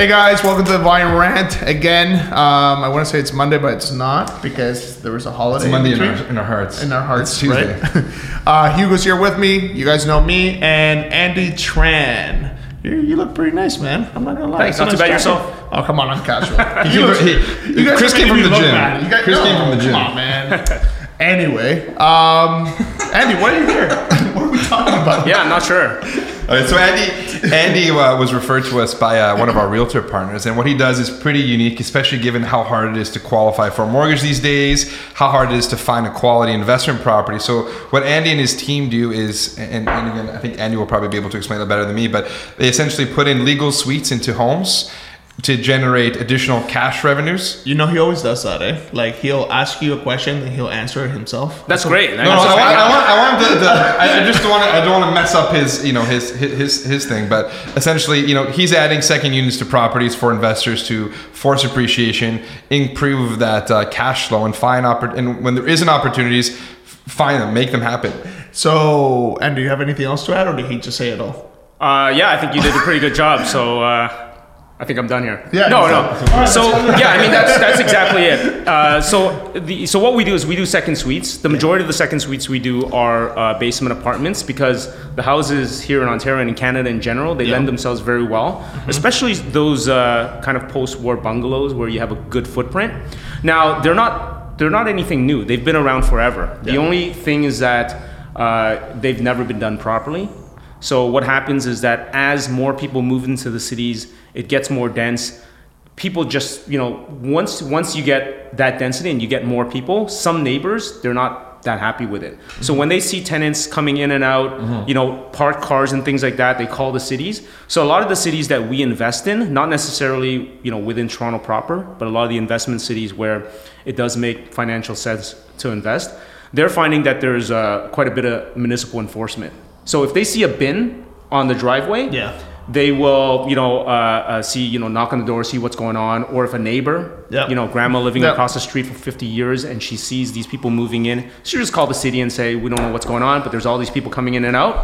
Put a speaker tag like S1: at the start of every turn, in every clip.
S1: Hey guys, welcome to the Vine Rant again. Um, I want to say it's Monday, but it's not because there was a holiday.
S2: It's Monday in
S1: between.
S2: our, in our hearts.
S1: in our hearts,
S2: It's Tuesday.
S1: right? uh, Hugo's here with me. You guys know me, and Andy Tran. You, you look pretty nice, man. I'm not gonna lie.
S3: Thanks. Not too bad yourself?
S1: Oh, come on, I'm casual. You look-
S2: he-
S1: you guys
S2: Chris came from the gym.
S1: Guys,
S2: Chris came from the gym.
S1: Come on, man. anyway, um, Andy, why are you here? what are we talking about?
S3: Yeah, I'm not sure.
S2: Right, so Andy, Andy uh, was referred to us by uh, one of our realtor partners, and what he does is pretty unique, especially given how hard it is to qualify for a mortgage these days, how hard it is to find a quality investment property. So what Andy and his team do is, and, and again, I think Andy will probably be able to explain that better than me, but they essentially put in legal suites into homes to generate additional cash revenues.
S1: You know he always does that, eh? Like he'll ask you a question and he'll answer it himself.
S3: That's great.
S2: No, no, I want, I want, I want the, the I I just don't want to, I don't want to mess up his, you know, his, his, his thing. But essentially, you know, he's adding second units to properties for investors to force appreciation, improve that uh, cash flow, and find oppor- and when there isn't opportunities, find them, make them happen.
S1: So, and do you have anything else to add, or did he just say it all?
S3: Uh, yeah, I think you did a pretty good job. So uh, I think I'm done here.
S1: Yeah,
S3: No,
S1: you're
S3: no.
S1: done.
S3: So yeah, I mean that's that's exactly it. Uh, so the so what we do is we do second suites. The majority of the second suites we do are uh, basement apartments because the houses here in Ontario and in Canada in general they
S1: Yeah.
S3: lend themselves very well, especially those uh, kind of post-war bungalows where you have a good footprint. Now they're not they're not anything new. They've been around forever. The only thing is that uh, they've never been done properly. So what happens is that as more people move into the cities, it gets more dense. People just, you know, once once you get that density and you get more people, some neighbors they're not that happy with it. So when they see tenants coming in and out, you know, parked cars and things like that, they call the cities. So a lot of the cities that we invest in, not necessarily, you know, within Toronto proper, but a lot of the investment cities where it does make financial sense to invest, they're finding that there's uh, quite a bit of municipal enforcement. So if they see a bin on the driveway,
S1: Yeah.
S3: they will, you know, uh, uh, see, you know, knock on the door, see what's going on, or if a neighbor,
S1: Yeah.
S3: you know, grandma living
S1: Yeah.
S3: across the street for 50 years and she sees these people moving in, she just call the city and say, we don't know what's going on, but there's all these people coming in and out,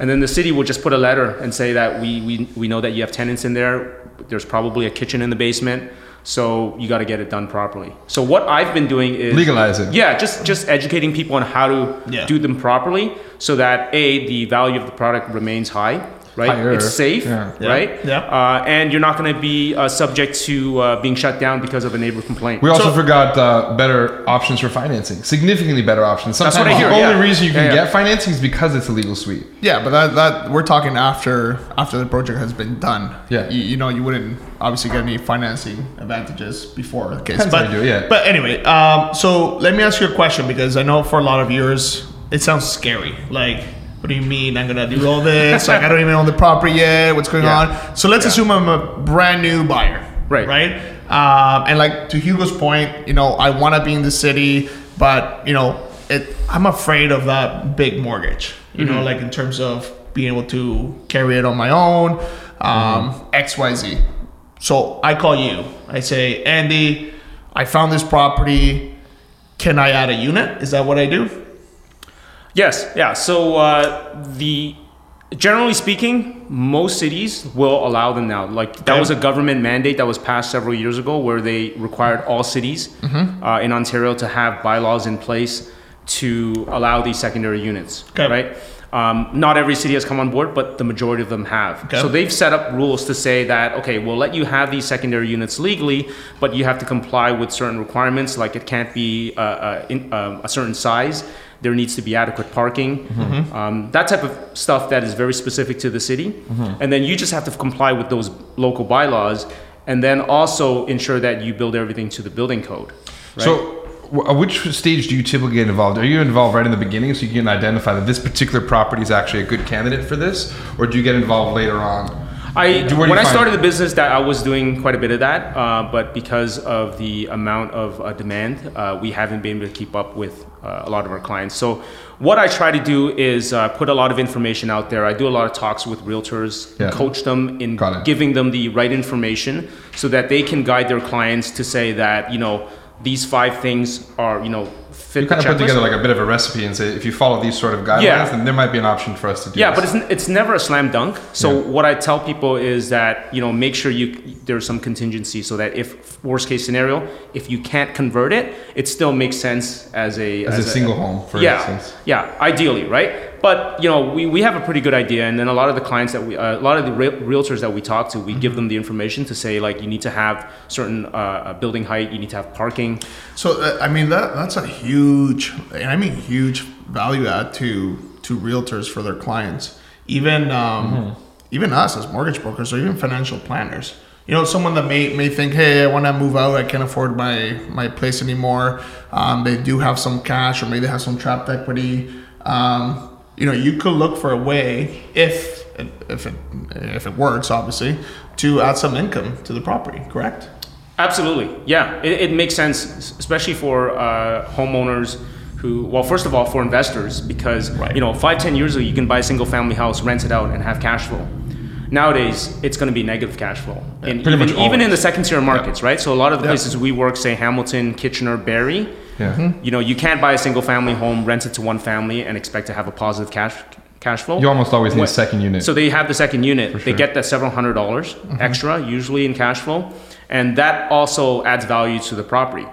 S3: and then the city will just put a letter and say that we we, we know that you have tenants in there. There's probably a kitchen in the basement. So you got to get it done properly. So what I've been doing is
S2: Legalize it.
S3: Yeah, just just educating people on how to
S1: Yeah.
S3: do them properly, so that a the value of the product remains high, right?
S2: Higher.
S3: It's safe,
S2: Yeah.
S1: Yeah.
S3: right?
S1: Yeah.
S3: Uh, and you're not going to be uh, subject to uh, being shut down because of a neighbor complaint.
S2: We also
S1: So-
S2: forgot uh, better options for financing, significantly better options. Sometimes
S3: That's what I hear,
S2: the only
S3: yeah.
S2: reason you can
S3: Yeah, yeah.
S2: get financing is because it's a legal suite.
S1: Yeah, but that, that we're talking after after the project has been done.
S2: Yeah.
S1: you, you know you wouldn't obviously get any financing advantages before the case.
S2: Depends
S1: but
S2: do yeah.
S1: but anyway, um, so let me ask you a question because I know for a lot of viewers it sounds scary. Like, what do you mean I'm gonna do all this? like, I don't even own the property yet. What's going
S3: Yeah.
S1: on? So let's
S3: Yeah.
S1: assume I'm a brand new buyer.
S3: Right.
S1: Right. Um, and like to Hugo's point, you know, I want to be in the city, but you know, it, I'm afraid of that big mortgage. You know, like in terms of being able to carry it on my own, um, X, Y, Z. So I call you. I say, Andy, I found this property. Can I add a unit? Is that what I do?
S3: Yes, yeah. So uh, the generally speaking, most cities will allow them now. Like that
S1: Okay.
S3: was a government mandate that was passed several years ago, where they required all cities uh, in Ontario to have bylaws in place to allow these secondary units.
S1: Okay.
S3: Right. Um, not every city has come on board, but the majority of them have.
S1: Okay.
S3: So they've set up rules to say that okay, we'll let you have these secondary units legally, but you have to comply with certain requirements, like it can't be uh, uh, in, um, a certain size. There needs to be adequate parking, um, that type of stuff that is very specific to the city. And then you just have to comply with those local bylaws, and then also ensure that you build everything to the building code. Right?
S2: So, wh- uh, which stage do you typically get involved? Are you involved right in the beginning so you can identify that this particular property is actually a good candidate for this, or do you get involved later on?
S3: I
S2: Do-
S3: when I started the business, that I was doing quite a bit of that, uh, but because of the amount of uh, demand, uh, we haven't been able to keep up with uh, a lot of our clients. So, what I try to do is uh, put a lot of information out there. I do a lot of talks with realtors,
S2: Yeah.
S3: coach them in giving them the right information, so that they can guide their clients to say that you know these five things are you know fit
S2: You kind of put together like a bit of a recipe and say, if you follow these sort of guidelines,
S3: Yeah.
S2: then there might be an option for us to do
S3: Yeah,
S2: this.
S3: but it's, it's never a slam dunk. So
S2: Yeah.
S3: what I tell people is that you know make sure you there's some contingency so that if worst case scenario if you can't convert it, it still makes sense as a
S2: as, a single home, for
S3: yeah,
S2: instance.
S3: yeah, ideally, right? But you know, we, we have a pretty good idea, and then a lot of the clients that we, uh, a lot of the re- realtors that we talk to, we give them the information to say like you need to have certain uh, uh, building height, you need to have parking.
S1: So uh, I mean that that's a huge, and I mean huge value add to to realtors for their clients. Even um, even us as mortgage brokers or even financial planners. You know, someone that may may think, hey, I want to move out, I can't afford my my place anymore. Um, they do have some cash, or maybe they have some trapped equity. Um, you know, you could look for a way if if it if it works, obviously, to add some income to the property. Correct.
S3: Absolutely, yeah, it, it makes sense, especially for uh, homeowners who, well, first of all, for investors, because
S1: Right.
S3: you know, five, ten years ago, you can buy a single family house, rent it out, and have cash flow. Nowadays, it's going to be negative cash flow, and
S2: pretty
S3: even,
S2: much
S3: even in the second tier markets, right? So a lot of the
S1: Yeah.
S3: places we work, say Hamilton, Kitchener, Barrie,
S2: Yeah. Mm-hmm.
S3: you know, you can't buy a single family home, rent it to one family, and expect to have a positive cash cash flow.
S2: You almost always need a second unit.
S3: So they have the second unit. They get that several hundred dollars mm-hmm. extra, usually in cash flow, and that also adds value to the property.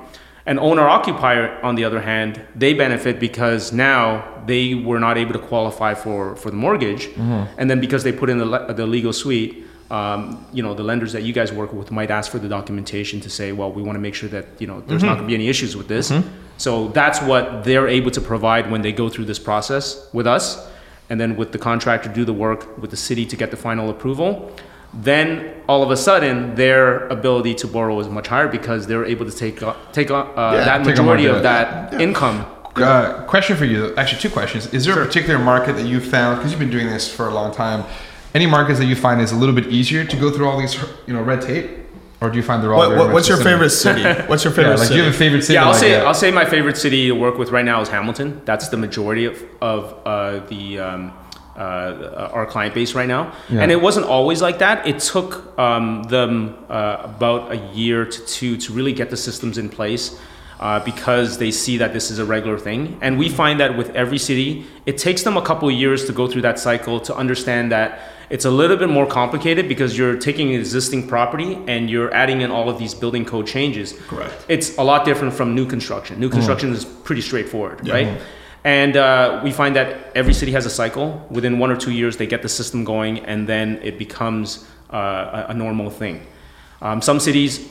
S3: An owner occupier, on the other hand, they benefit because now they were not able to qualify for, for the mortgage, mm-hmm. and then because they put in the, the legal suite. Um, you know the lenders that you guys work with might ask for the documentation to say, well, we want to make sure that you know there's not mm-hmm. going to be any issues with this. Mm-hmm. So that's what they're able to provide when they go through this process with us and then with the contractor do the work with the city to get the final approval then all of a sudden their ability to borrow is much higher because they're able to take uh, take uh,
S1: Yeah,
S3: that
S2: take
S3: majority of that income
S2: Uh, question for you, actually two questions. Is there a particular market that you found, because you've been doing this for a long time, any markets that you find is a little bit easier to go through all these, you know, red tape? Or do you find they're all
S1: What,
S2: very
S1: what's your
S2: same?
S1: favorite city? What's your
S2: Yeah,
S1: favorite
S2: like do
S1: city?
S2: you have a favorite city?
S3: yeah i'll
S2: like
S3: say
S2: that?
S3: i'll say my favorite city to work with right now is hamilton that's the majority of, of uh, the um, uh, our client base right now
S2: Yeah.
S3: and it wasn't always like that it took um, them uh, about a year to two to really get the systems in place uh, because they see that this is a regular thing and we find that with every city it takes them a couple of years to go through that cycle to understand that it's a little bit more complicated because you're taking an existing property and you're adding in all of these building code changes
S1: Correct.
S3: it's a lot different from new construction. New construction is pretty straightforward, right? And uh, we find that every city has a cycle. Within one or two years, they get the system going, and then it becomes uh, a, a normal thing. Um, some cities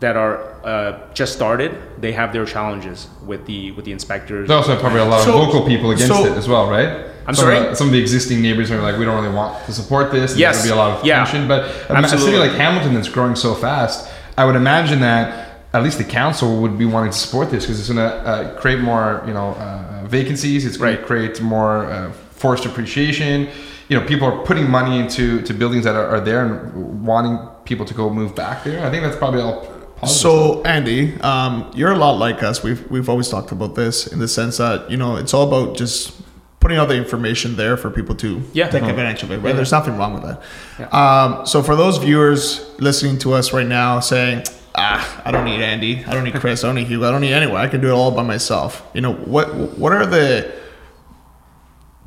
S3: that are uh, just started, they have their challenges with the with the inspectors.
S2: There's also probably a lot of
S1: So-
S2: local people against
S1: so-
S2: it as well, right?
S3: I'm
S2: some
S3: sorry?
S2: Of the, some of the existing neighbors are like, we don't really want to support this. and
S3: Yes.
S2: There's going to be a lot of
S3: Yeah.
S2: tension. But a ma- a city like Hamilton that's growing so fast, I would imagine that at least the council would be wanting to support this because it's going to uh, create more, you know, uh, vacancies. It's going
S3: Right.
S2: to create more uh, forced appreciation. You know, people are putting money into to buildings that are, are there and wanting people to go move back there. I think that's probably all positive.
S1: So Andy, um, you're a lot like us. We've we've always talked about this in the sense that you know it's all about just putting all the information there for people to
S3: Yeah.
S1: take
S3: Mhm.
S1: advantage of it. Right? There's nothing wrong with that. Um, so for those viewers listening to us right now, saying, "Ah, I don't need Andy. I don't need Chris. I don't need Hugo. I don't need anyone. I can do it all by myself." You know what? What are the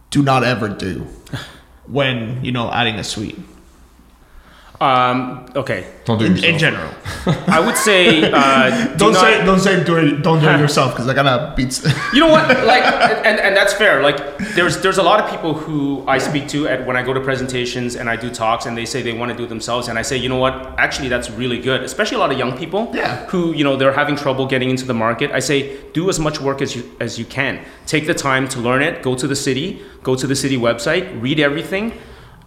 S1: do not ever do when you know adding a suite
S3: Um, okay,
S2: don't do it
S1: in,
S2: yourself.
S1: in general?
S3: I would say uh, do
S1: Don't
S3: not-
S1: say don't say do it don't do it yourself because that kind of beats.
S3: You know what? Like, and, and that's fair. Like, there's there's a lot of people who I speak to at when I go to presentations and I do talks, and they say they want to do it themselves, and I say, you know what? Actually, that's really good. Especially a lot of young people,
S1: Yeah.
S3: who you know they're having trouble getting into the market. I say, do as much work as you as you can. Take the time to learn it. Go to the city. Go to the city website. Read everything.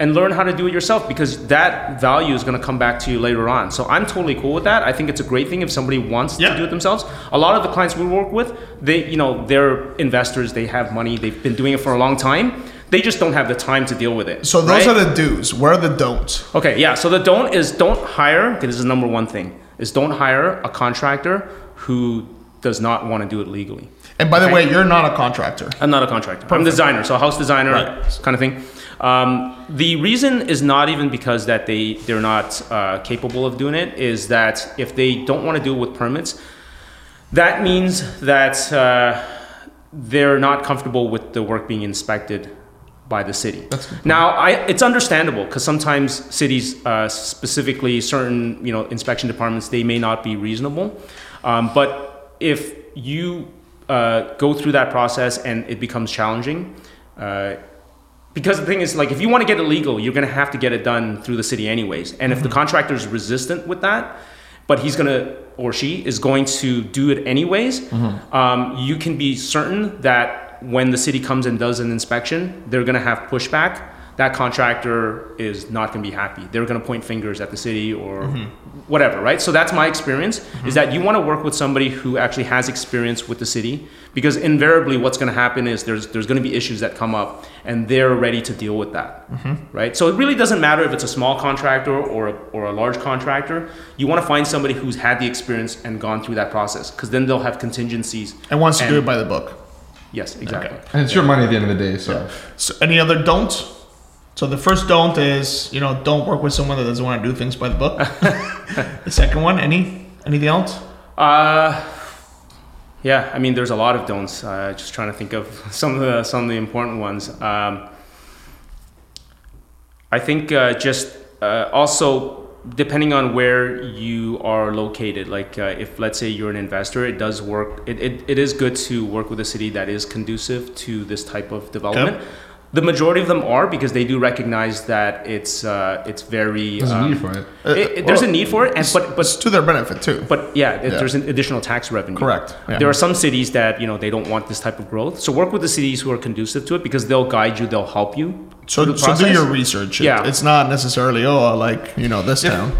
S3: And learn how to do it yourself because that value is going to come back to you later on. So I'm totally cool with that. I think it's a great thing if somebody wants
S1: Yeah.
S3: to do it themselves. A lot of the clients we work with, they, you know, they're investors. They have money. They've been doing it for a long time. They just don't have the time to deal with it.
S1: So those
S3: right?
S1: are the do's. Where are the don'ts?
S3: Okay, yeah. So the don't is don't hire. Okay, this is number one thing is don't hire a contractor who does not want to do it legally.
S1: And by the
S3: Okay.
S1: way, you're not a contractor.
S3: I'm not a contractor. I'm a designer, so a house designer
S1: Right.
S3: kind of thing. Um, the reason is not even because that they they're not uh, capable of doing it. Is that if they don't want to do it with permits, That means that uh, they're not comfortable with the work being inspected by the city. Now, I, it's understandable because sometimes cities, uh, specifically certain you know inspection departments, they may not be reasonable. Um, but if you uh, go through that process and it becomes challenging, uh, because the thing is, like, if you want to get it legal, you're going to have to get it done through the city anyways. And if the contractor is resistant with that, but he's going to or she is going to do it anyways, um, you can be certain that when the city comes and does an inspection, they're going to have pushback. That contractor is not going to be happy. They're going to point fingers at the city or mm-hmm. whatever, right? So that's my experience is mm-hmm. that you want to work with somebody who actually has experience with the city because invariably what's going to happen is there's there's going to be issues that come up and they're ready to deal with that, mm-hmm. right? So it really doesn't matter if it's a small contractor or a, or a large contractor. You want to find somebody who's had the experience and gone through that process because then they'll have contingencies.
S1: And wants to do it by the book.
S3: Yes, exactly.
S2: And it's your money at the end of the day, so.
S1: So any other don'ts? So the first don't is you know don't work with someone that doesn't want to do things by the book. the second one, any anything else?
S3: Uh, yeah, I mean, there's a lot of don'ts. Uh, just trying to think of some of the some of the important ones. Um, I think uh, just uh, also depending on where you are located. Like uh, if let's say you're an investor, it does work. It, it, it is good to work with a city that is conducive to this type of development. The majority of them are because they do recognize that it's uh, it's very.
S2: There's a
S3: um,
S2: need for it.
S3: it- it- there's a need for it, and but but
S1: It's to their benefit too.
S3: but yeah,
S1: Yeah.
S3: there's an additional tax revenue.
S1: Correct, yeah.
S3: There are some cities that you know they don't want this type of growth. So work with the cities who are conducive to it because they'll guide you, they'll help you.
S1: So, so do your research. It-
S3: Yeah.
S1: it's not necessarily oh I like you know this town.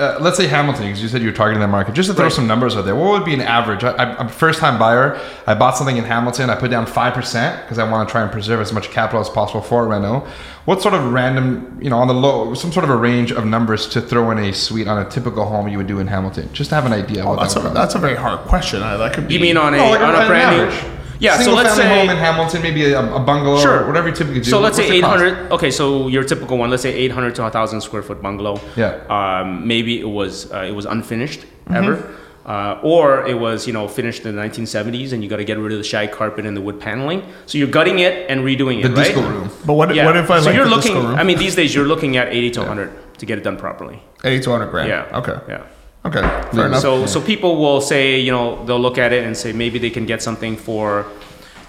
S2: Uh, let's say Hamilton, because you said you were targeting that market. Just to throw
S3: Right.
S2: some numbers out there, what would be an average? I, I'm a first time buyer. I bought something in Hamilton. I put down 5% because I want to try and preserve as much capital as possible for a reno. What sort of random, you know, on the low, some sort of a range of numbers to throw in a suite on a typical home you would do in Hamilton? Just to have an idea.
S1: Oh,
S2: what
S1: that's
S2: that
S1: a that's a very hard question. I, that could be.
S3: You mean on a
S2: No, like
S3: on
S2: an
S3: a brand new?
S2: Average.
S3: Yeah.
S2: Single
S3: so let's
S2: family
S3: say
S2: home in Hamilton, maybe a, a bungalow
S3: Sure.
S2: or whatever you typically do.
S3: so let's
S2: What's
S3: say
S2: the cost?
S3: 800. Okay, so your typical one. Let's say 800 to 1,000 square foot bungalow.
S2: Yeah.
S3: Um, maybe it was uh, it was unfinished
S2: Mm-hmm.
S3: ever. Uh, or it was, you know, finished in the 1970s, and you got to get rid of the shag carpet and the wood paneling. So you're gutting it and redoing it,
S2: The
S3: right?
S2: disco room.
S1: But what,
S3: Yeah.
S1: what if I
S3: so
S1: like
S3: you're
S1: the
S3: looking?
S1: disco room?
S3: I mean, these days you're looking at 80 to 100 to get it done properly.
S1: eighty to hundred grand.
S3: Yeah.
S1: Okay.
S3: Yeah.
S1: Okay. Fair enough.
S3: So so people will say, you know, they'll look at it and say maybe they can get something for,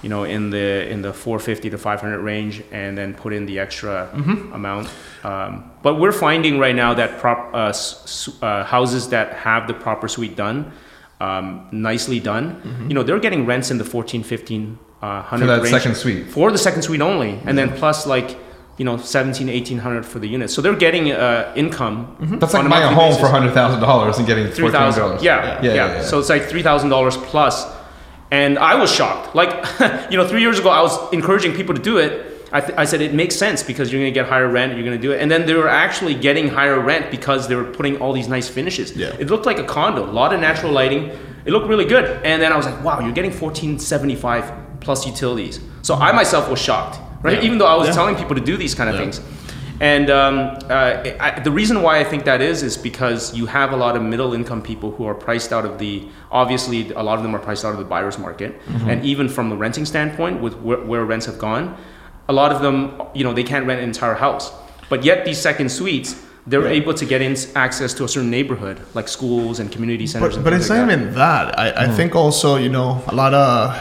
S3: you know, in the in the 450 to 500 range, and then put in the extra
S1: Mm-hmm.
S3: amount. Um, but we're finding right now that prop uh, s- s- uh, houses that have the proper suite done, um, nicely done,
S1: Mm-hmm.
S3: you know, they're getting rents in the 14, 15, uh, 100
S2: For that
S3: range
S2: second suite.
S3: for the second suite only, and then plus like. You know, 17, 1800 for the unit. So they're getting uh, income.
S2: That's like buying a home
S3: basis.
S2: for $100,000 and getting
S3: Three
S2: $1,400.
S3: thousand. Yeah, yeah,
S2: Yeah, yeah, yeah.
S3: So it's like three thousand dollars plus. plus, and I was shocked. Like, you know, three years ago, I was encouraging people to do it. I, th- I said it makes sense because you're gonna get higher rent. You're gonna do it, and then they were actually getting higher rent because they were putting all these nice finishes.
S1: Yeah.
S3: It looked like a condo, a lot of natural lighting. It looked really good, and then I was like, wow, you're getting fourteen seventy five plus utilities. So I myself was shocked, right?
S1: Yeah.
S3: Even though I was
S1: Yeah.
S3: telling people to do these kind of
S1: Yeah.
S3: things. And um, uh, I, the reason why I think that is is because you have a lot of middle income people who are priced out of the obviously a lot of them are priced out of the buyer's market, and even from the renting standpoint, with where, where rents have gone, a lot of them you know they can't rent an entire house, but yet these second suites they're able to get in access to a certain neighborhood like schools and community centers.
S1: But,
S3: and
S1: but it's
S3: like
S1: not
S3: that.
S1: even that. I, I think also, you know, a lot of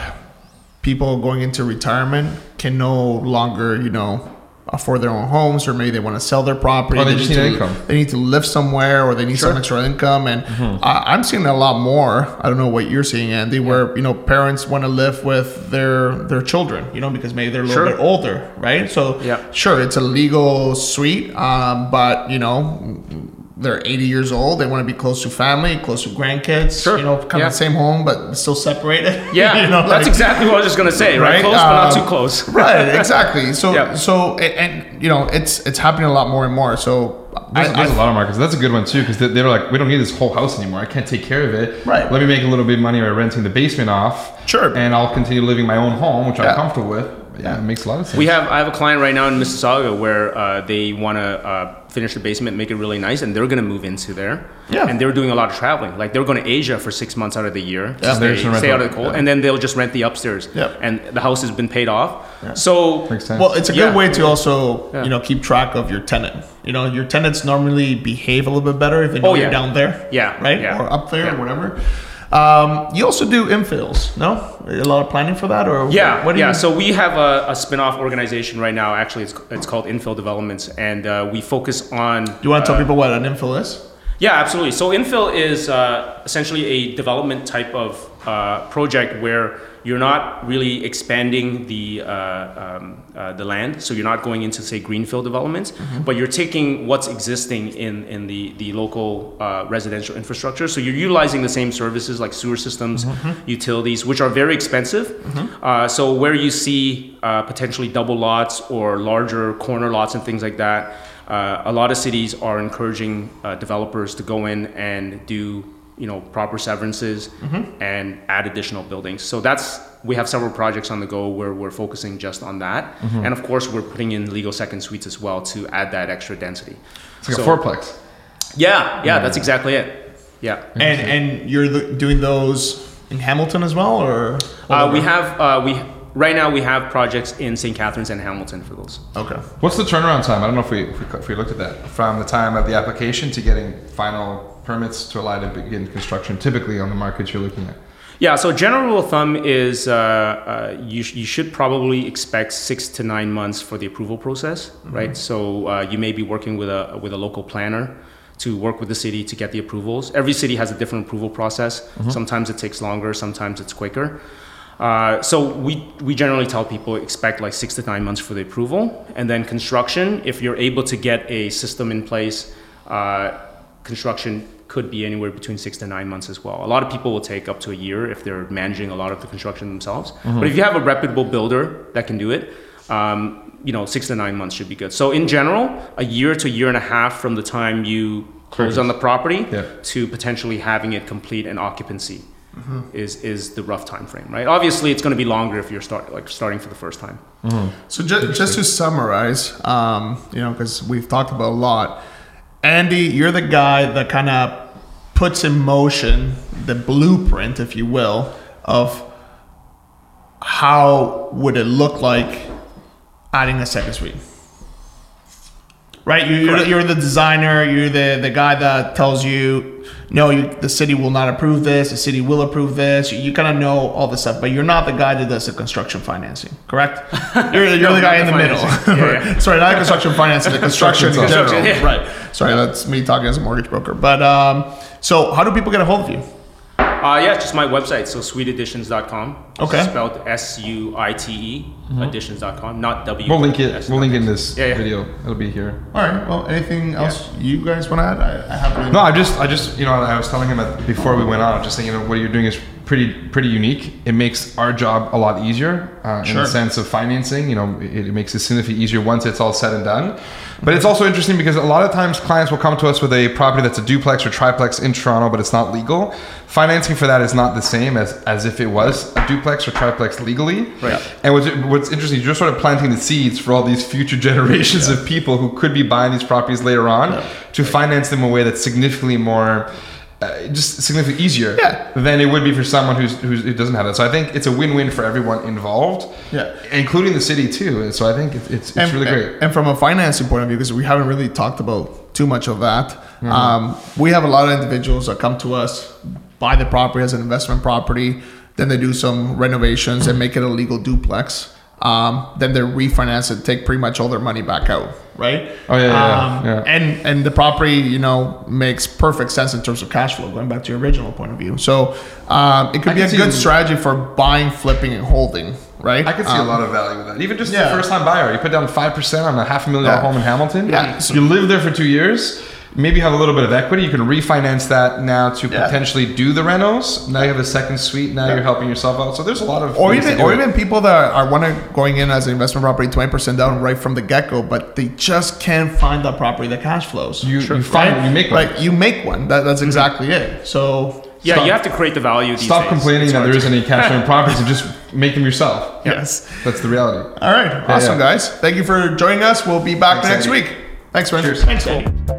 S1: people going into retirement can no longer, you know, afford their own homes or maybe they want to sell their property.
S2: Or they just need
S1: to,
S2: income.
S1: They need to live somewhere or they need some extra income. And I, I'm seeing a lot more. I don't know what you're seeing, Andy, where, you know, parents want to live with their their children, you know, because maybe they're a little
S3: Sure.
S1: bit older, right? So
S3: Yeah.
S1: sure, it's a legal suite, um, but, you know, they're 80 years old. They want to be close to family, close to grandkids.
S3: Sure.
S1: You know, kind
S3: Yeah.
S1: of the same home, but still separated.
S3: Yeah,
S1: you know,
S3: that's
S1: like-
S3: exactly what I was just gonna say. Right,
S1: Right,
S3: close but not
S1: um,
S3: too close.
S1: right. Exactly. So,
S3: Yeah.
S1: so, and, and you know, it's it's happening a lot more and more. So,
S2: There's,
S1: I,
S2: there's a
S1: I,
S2: lot of markets. That's a good one too, because they, they were like, we don't need this whole house anymore. I can't take care of it.
S1: Right.
S2: Let me make a little bit of money by renting the basement off.
S1: Sure.
S2: And I'll continue living my own home, which
S1: Yeah.
S2: I'm comfortable with. Yeah, it makes a lot of sense.
S3: We have I have a client right now in Mississauga where uh, they want to uh, finish the basement, make it really nice, and they're going to move into there.
S1: Yeah.
S3: And they're doing a lot of traveling. Like they're going to Asia for six months out of the year.
S1: Yeah.
S2: They're
S3: stay, stay
S2: rent
S3: out
S2: out.
S3: of the cold,
S2: Yeah.
S3: and then they'll just rent the upstairs.
S1: Yeah.
S3: And the house has been paid off. Yeah. So
S2: Makes sense.
S1: Well, it's a good
S3: Yeah.
S1: way to also,
S3: Yeah.
S1: you know, keep track of your tenant. You know, your tenants normally behave a little bit better if they know
S3: Oh,
S1: you're down there.
S3: Yeah,
S1: Right?
S3: yeah.
S1: Or up there
S3: Yeah.
S1: or whatever. Um, you also do infills, no? A lot of planning for that, or
S3: Yeah,
S1: What do
S3: yeah.
S1: you?
S3: So we have a, a spin-off organization right now. Actually, it's, it's called Infill Developments, and uh, we focus on.
S1: Do you want to tell
S3: uh,
S1: people what an infill is?
S3: Yeah, absolutely. So infill is uh, essentially a development type of uh, project where you're not really expanding the uh, um, uh, the land. So you're not going into say greenfield developments, but you're taking what's existing in in the the local uh, residential infrastructure. So you're utilizing the same services like sewer systems, utilities, which are very expensive. Uh, so where you see uh, potentially double lots or larger corner lots and things like that. Uh, a lot of cities are encouraging uh, developers to go in and do you know proper severances and add additional buildings. So that's we have several projects on the go where we're focusing just on that. And of course we're putting in legal second suites as well to add that extra density.
S2: It's like
S3: so-
S2: a fourplex.
S3: yeah yeah that's exactly it. Yeah.
S1: And and you're doing those in Hamilton as well, or?
S3: Uh, we have uh, we right now we have projects in st catharines and hamilton for those
S1: okay.
S2: What's the turnaround time? I don't know if we, if we if we looked at that from the time of the application to getting final permits to allow to begin construction. Typically on the markets you're looking at.
S3: Yeah, so general rule of thumb is uh, uh, you, sh- you should probably expect six to nine months for the approval process, right? So uh, you may be working with a with a local planner to work with the city to get the approvals. Every city has a different approval process. Sometimes it takes longer, sometimes it's quicker. Uh, so we we generally tell people expect like six to nine months for the approval, and then construction. If you're able to get a system in place, uh, construction could be anywhere between six to nine months as well. A lot of people will take up to a year if they're managing a lot of the construction themselves. But if you have a reputable builder that can do it, um, you know, six to nine months should be good. So in general, a year to a year and a half from the time you close on the property
S2: Yeah.
S3: to potentially having it complete and occupancy is is the rough time frame, right? Obviously, it's going to be longer if you're start like starting for the first time.
S1: So just, just to summarize, um, you know, because we've talked about a lot, Andy, you're the guy that kind of puts in motion the blueprint, if you will, of how would it look like adding a second suite. Right, you, you're, the, you're the designer. You're the, the guy that tells you, no, you, the city will not approve this. The city will approve this. You, you kind of know all this stuff, but you're not the guy that does the construction financing, correct? You're, you're
S3: No,
S1: the guy in the
S3: the
S1: middle.
S3: Yeah, yeah.
S1: Sorry, not construction financing, the construction in general.
S3: itself.
S1: Right. Sorry, that's me talking as a mortgage broker. But um, so, how do people get a hold of you?
S3: Uh, yeah, just my website, so suiteadditions.com.
S1: Okay.
S3: Spelled S U I T E, additions.com, not W.
S2: We'll link it. We'll link it in this
S3: Yeah, yeah.
S2: video. It'll be here.
S1: All right. Well, anything else you guys want to add? I, I have
S2: No, I just, I just, you know, I was telling him that before we went on, I was just saying, you know, what you're doing is pretty, pretty unique. It makes our job a lot easier uh, in the sense of financing. You know, it, it makes it significantly easier once it's all said and done. But it's also interesting because a lot of times clients will come to us with a property that's a duplex or triplex in Toronto, but it's not legal. Financing for that is not the same as, as if it was a duplex or triplex legally.
S3: Right.
S2: And what's, what's interesting, you're sort of planting the seeds for all these future generations of people who could be buying these properties later on to finance them in a way that's significantly more, uh, just significantly easier
S1: Yeah.
S2: than it would be for someone who's, who's, who doesn't have that. So I think it's a win-win for everyone involved,
S1: Yeah.
S2: including the city too. And so I think it's, it's, it's
S1: and,
S2: really
S1: and-
S2: great.
S1: And from a financing point of view, because we haven't really talked about too much of that,
S2: Mm-hmm.
S1: um, we have a lot of individuals that come to us, buy the property as an investment property, then they do some renovations and make it a legal duplex. Um, then they refinance and take pretty much all their money back out, right?
S2: Oh, yeah, yeah,
S1: um,
S2: yeah.
S1: And and the property, you know, makes perfect sense in terms of cash flow. Going back to your original point of view, so um, it could
S2: I
S1: be a good strategy for buying, flipping, and holding, right?
S2: I could see
S1: Um,
S2: a lot of value in that. Even just
S1: yeah.
S2: the first time buyer, you put down 5% on a half a million dollar
S1: Yeah.
S2: home in Hamilton.
S1: Yeah.
S2: You live there for two years. Maybe you have a little bit of equity. You can refinance that now to
S1: Yeah.
S2: potentially do the renos. Now you have a second suite. Now you're helping yourself out. So there's a lot of
S1: or even or
S2: it.
S1: even people that are want to going in as an investment property 20% down right from the get-go but they just can't find that property that cash flows
S2: you, you find
S1: right?
S2: you make one.
S1: like you make one that, that's exactly it so
S3: Yeah,
S2: Stop-
S3: you have to create the value. These
S2: Stop
S3: days.
S2: complaining
S3: It's
S2: that
S3: hard
S2: there
S3: to-
S2: isn't any cash flowing properties and just make them yourself.
S1: Yes.
S2: That's the reality.
S1: All right. Awesome,
S2: yeah.
S1: guys. Thank you for joining us. We'll be back
S2: Thanks,
S1: next
S2: Andy.
S1: week. Thanks, man.
S2: Cheers.
S1: Thanks, Cole.